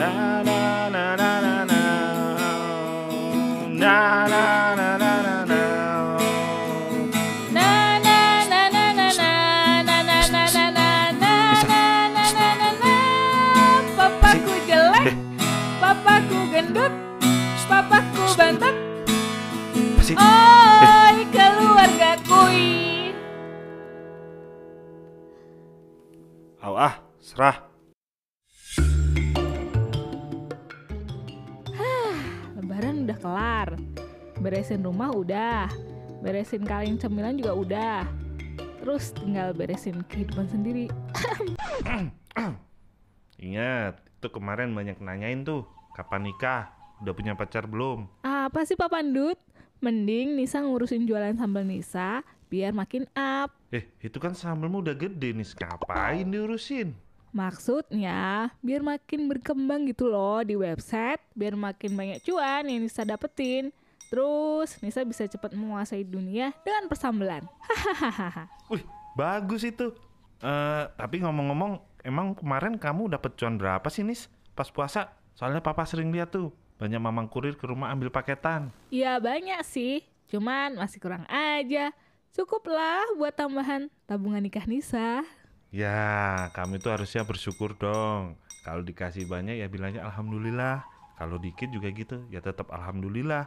Na na na na na na. Na na na na na na. Na na na na na na na na na na na na na na na na na Papaku jelek, papaku gendut, papaku bantet, Apa sih? oi keluargaku Aw ah, serah. Udah kelar, beresin rumah udah, beresin kaleng cemilan juga udah, terus tinggal beresin kehidupan sendiri. Ingat, itu kemarin banyak nanyain tuh, kapan nikah? Udah punya pacar belum? Apa sih Pak Pandut? Mending Nisa ngurusin jualan sambal Nisa biar makin up. Eh, itu kan sambelmu udah gede nih, ngapain diurusin? Maksudnya biar makin berkembang gitu loh di website, biar makin banyak cuan yang Nisa dapetin. Terus Nisa bisa cepat menguasai dunia dengan persambelan. Hahaha. Wih, bagus itu. Eh, tapi ngomong-ngomong, emang kemarin kamu dapet cuan berapa sih, Nis? Pas puasa? Soalnya papa sering lihat tuh, banyak mamang kurir ke rumah ambil paketan. Ya banyak sih, cuman masih kurang aja. Cukuplah buat tambahan tabungan nikah Nisa. Ya, kamu itu harusnya bersyukur dong. Kalau dikasih banyak ya bilangnya alhamdulillah. Kalau dikit juga gitu, ya tetap alhamdulillah.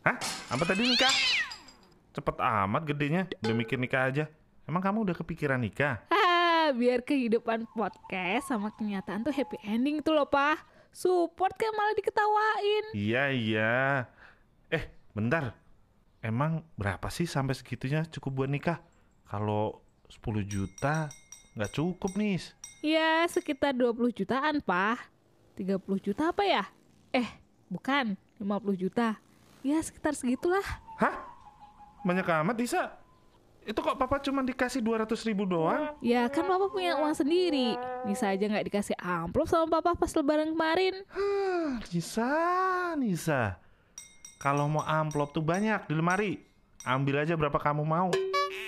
Hah? Apa tadi nikah? Cepet amat gedenya, udah mikir nikah aja. Emang kamu udah kepikiran nikah? Haha, biar kehidupan podcast sama kenyataan tuh happy ending tuh loh, Pak. Support kayak malah diketawain. Iya, iya. Eh, bentar. Emang berapa sih sampai segitunya cukup buat nikah? Kalau 10 juta nggak cukup nih. Ya, sekitar 20 jutaan, Pak. 30 juta apa ya? Eh, bukan. 50 juta. Ya, sekitar segitulah. Hah? Banyak amat, Disa? Itu kok papa cuma dikasih 200 ribu doang? Ya, kan Papa punya uang sendiri. Nisa aja nggak dikasih amplop sama Papa pas lebaran kemarin. Hah, Nisa, Nisa. Kalau mau amplop tuh banyak di lemari. Ambil aja berapa kamu mau.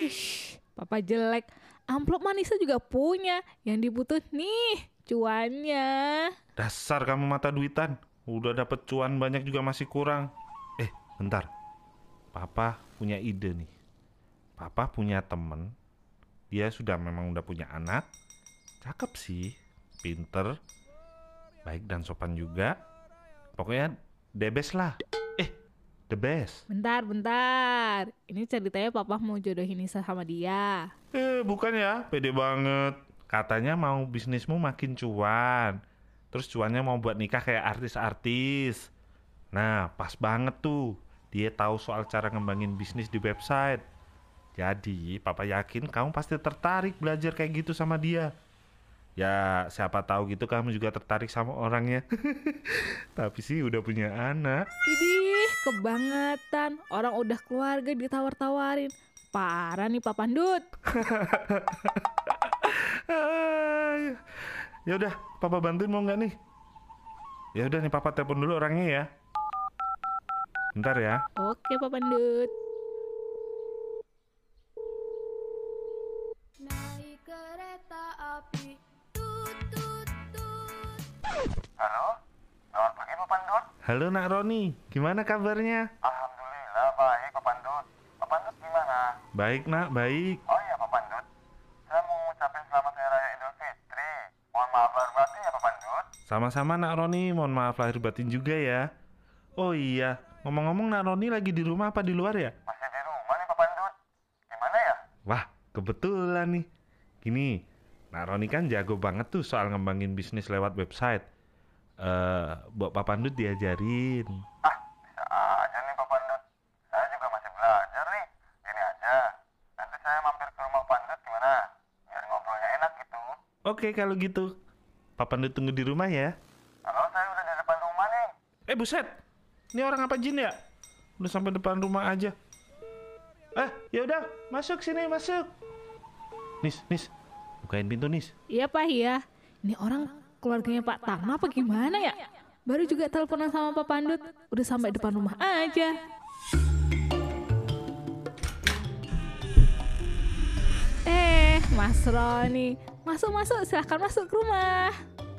Ih, Papa jelek. Amplop Manisa juga punya. Yang dibutuh nih, cuannya. Dasar kamu mata duitan. Udah dapet cuan banyak juga masih kurang. Eh, bentar. Papa punya ide nih. Papa punya temen. Dia sudah memang udah punya anak. Cakep sih. Pinter. Baik dan sopan juga. Pokoknya the best lah. The best. Bentar, bentar. Ini ceritanya Papa mau jodohin Nisa sama dia. Eh, bukan ya, pede banget. Katanya mau bisnismu makin cuan. Terus cuannya mau buat nikah kayak artis-artis. Nah, pas banget tuh. Dia tahu soal cara ngembangin bisnis di website. Jadi, papa yakin kamu pasti tertarik belajar kayak gitu sama dia. Ya, siapa tahu gitu kamu juga tertarik sama orangnya. Tapi sih udah punya anak. Idih, kebangetan. Orang udah keluarga ditawar-tawarin. Parah nih Pak Pandut. Ya udah, papa bantuin mau nggak nih? Ya udah nih papa telepon dulu orangnya ya. Bentar ya. Oke Pak Pandut. Halo Nak Roni, gimana kabarnya? Alhamdulillah baik Pak Pandut. Pak Pandut gimana? Baik Nak, baik. Oh iya Pak Pandut, saya mau ngucapin selamat hari raya Idul Fitri. Mohon maaf lahir batin ya Pak Pandut. Sama-sama Nak Roni, mohon maaf lahir batin juga ya. Oh iya, ngomong-ngomong Nak Roni lagi di rumah apa di luar ya? Masih di rumah nih Pak Pandut. Gimana ya? Wah, kebetulan nih. Gini, Nak Roni kan jago banget tuh soal ngembangin bisnis lewat website. Eh, buat Pak Pandut diajarin. Ah, bisa aja nih Pak Pandut. Saya juga masih belajar nih. Gini aja, nanti saya mampir ke rumah Pak Pandut gimana? Biar ngobrolnya enak gitu. Oke kalau gitu. Pak Pandut tunggu di rumah ya. Halo, saya udah di depan rumah nih. Eh buset, ini orang apa jin ya? Udah sampai depan rumah aja. Eh, ya udah, masuk sini, masuk. Nis, Nis, bukain pintu Nis. Iya Pak ya. Ini orang keluarganya Pak Tama apa gimana ya? Baru juga teleponan sama Pak Pandut. Udah sampai depan rumah aja. Eh, Mas Roni. Masuk, masuk. Silahkan masuk ke rumah.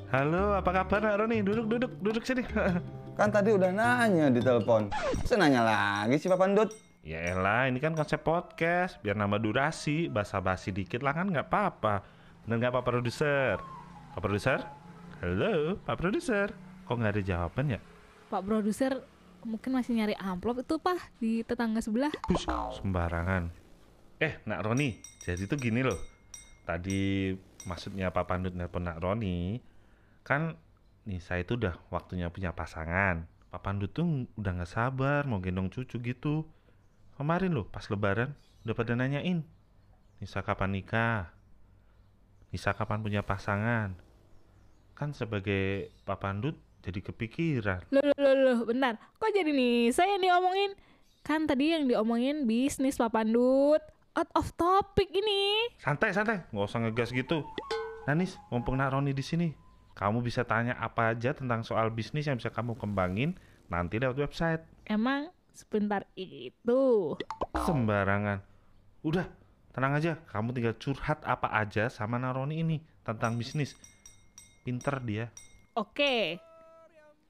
Halo, apa kabar Nak Roni? Duduk, duduk, duduk sini. Kan tadi udah nanya di telepon. Masa nanya lagi sih Pak Pandut? ya elah, ini kan konsep podcast. Biar nambah durasi, basa-basi dikit lah kan nggak apa-apa. Bener nggak Pak Produser? Pak Produser? Halo, Pak Produser. Kok nggak ada jawaban ya? Pak produser mungkin masih nyari amplop itu pak di tetangga sebelah. Bus, sembarangan. Eh, Nak Roni, jadi tuh gini loh. Tadi maksudnya Pak Pandut nelpon Nak Roni, kan Nisa itu udah waktunya punya pasangan. Pak Pandut tuh udah nggak sabar mau gendong cucu gitu. Kemarin loh pas lebaran udah pada nanyain. Nisa kapan nikah? Nisa kapan punya pasangan? Kan sebagai Pak Pandut jadi kepikiran. Loh, loh, loh, loh, bentar. Kok jadi nih saya yang diomongin? Kan tadi yang diomongin bisnis Pak Pandut. Out of topic ini. Santai, santai, nggak usah ngegas gitu. Nanis, mumpung Nak Roni di sini, kamu bisa tanya apa aja tentang soal bisnis yang bisa kamu kembangin nanti lewat website. Emang sebentar itu. Sembarangan. Udah, tenang aja. Kamu tinggal curhat apa aja sama Naroni ini tentang bisnis. Pinter dia. Oke.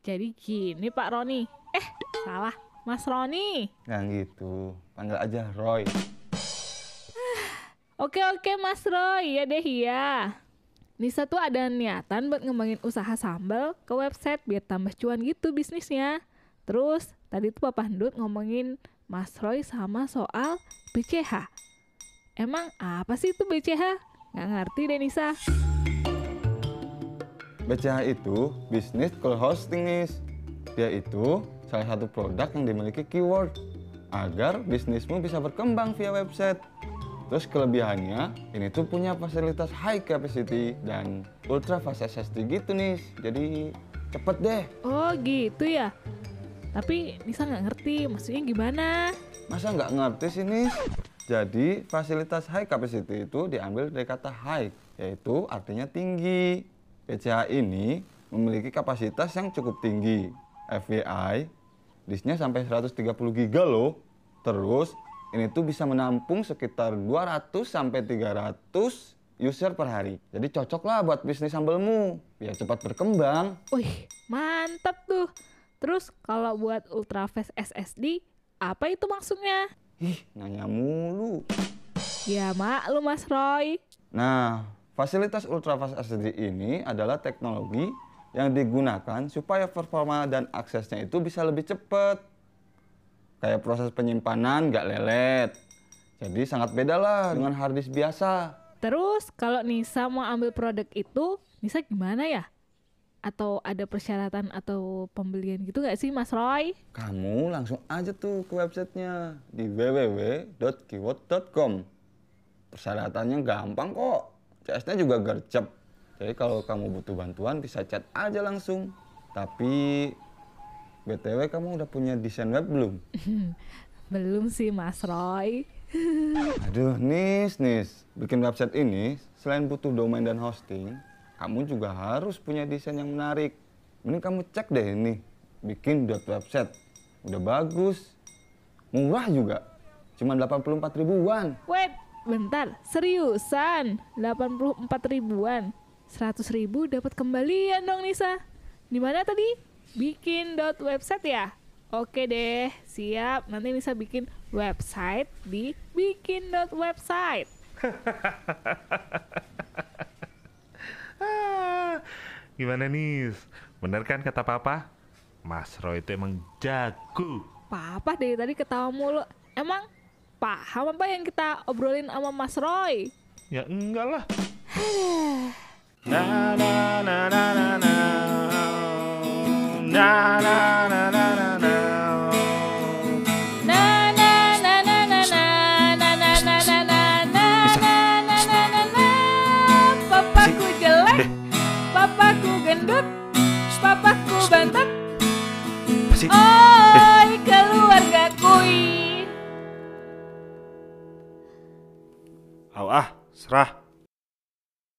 Jadi gini Pak Roni. Eh, salah. Mas Roni. Yang gitu. Panggil aja Roy. Oke oke Mas Roy, ya deh ya. Nisa tuh ada niatan buat ngembangin usaha sambal ke website biar tambah cuan gitu bisnisnya. Terus tadi tuh Pak Pandut ngomongin Mas Roy sama soal BCH. Emang apa sih itu BCH? Nggak ngerti deh Nisa. BCH itu bisnis call hosting nih. Dia itu salah satu produk yang dimiliki keyword agar bisnismu bisa berkembang via website. Terus kelebihannya ini tuh punya fasilitas high capacity dan ultra fast SSD gitu nih. Jadi cepet deh. Oh gitu ya. Tapi Nisa nggak ngerti maksudnya gimana. Masa nggak ngerti sih nih? Jadi fasilitas high capacity itu diambil dari kata high, yaitu artinya tinggi. PCH ini memiliki kapasitas yang cukup tinggi. FYI, disknya sampai 130 GB loh. Terus ini tuh bisa menampung sekitar 200 sampai 300 user per hari. Jadi cocok lah buat bisnis sambelmu, biar cepat berkembang. Wih, mantap tuh. Terus kalau buat ultra fast SSD, apa itu maksudnya? Ih, nanya mulu. Ya maklum Mas Roy. Nah, fasilitas ultrafast SSD ini adalah teknologi yang digunakan supaya performa dan aksesnya itu bisa lebih cepat. Kayak proses penyimpanan nggak lelet. Jadi sangat beda lah dengan hard disk biasa. Terus kalau Nisa mau ambil produk itu, Nisa gimana ya? Atau ada persyaratan atau pembelian gitu nggak sih Mas Roy? Kamu langsung aja tuh ke websitenya di www.keyword.com. Persyaratannya gampang kok. CS-nya juga gercep. Jadi kalau kamu butuh bantuan bisa chat aja langsung. Tapi BTW kamu udah punya desain web belum? Belum sih Mas Roy. Aduh, Nis, Nis. Bikin website ini selain butuh domain dan hosting, kamu juga harus punya desain yang menarik. Mending kamu cek deh ini. Bikin dot website. Udah bagus. Murah juga. Cuma 84 ribuan. Wait, bentar. Seriusan? 84 ribuan? 100 ribu dapat kembalian dong Nisa. Di mana tadi? Bikin dot website ya? Oke deh, siap. Nanti Nisa bikin website di bikin dot website. Ah, Gimana nih? Bener kan kata papa? Mas Roy itu emang jago. Papa dari tadi ketawa mulu. Emang paham apa yang kita obrolin sama Mas Roy? Ya enggak lah. Na na na na na na. Na na na na na serah.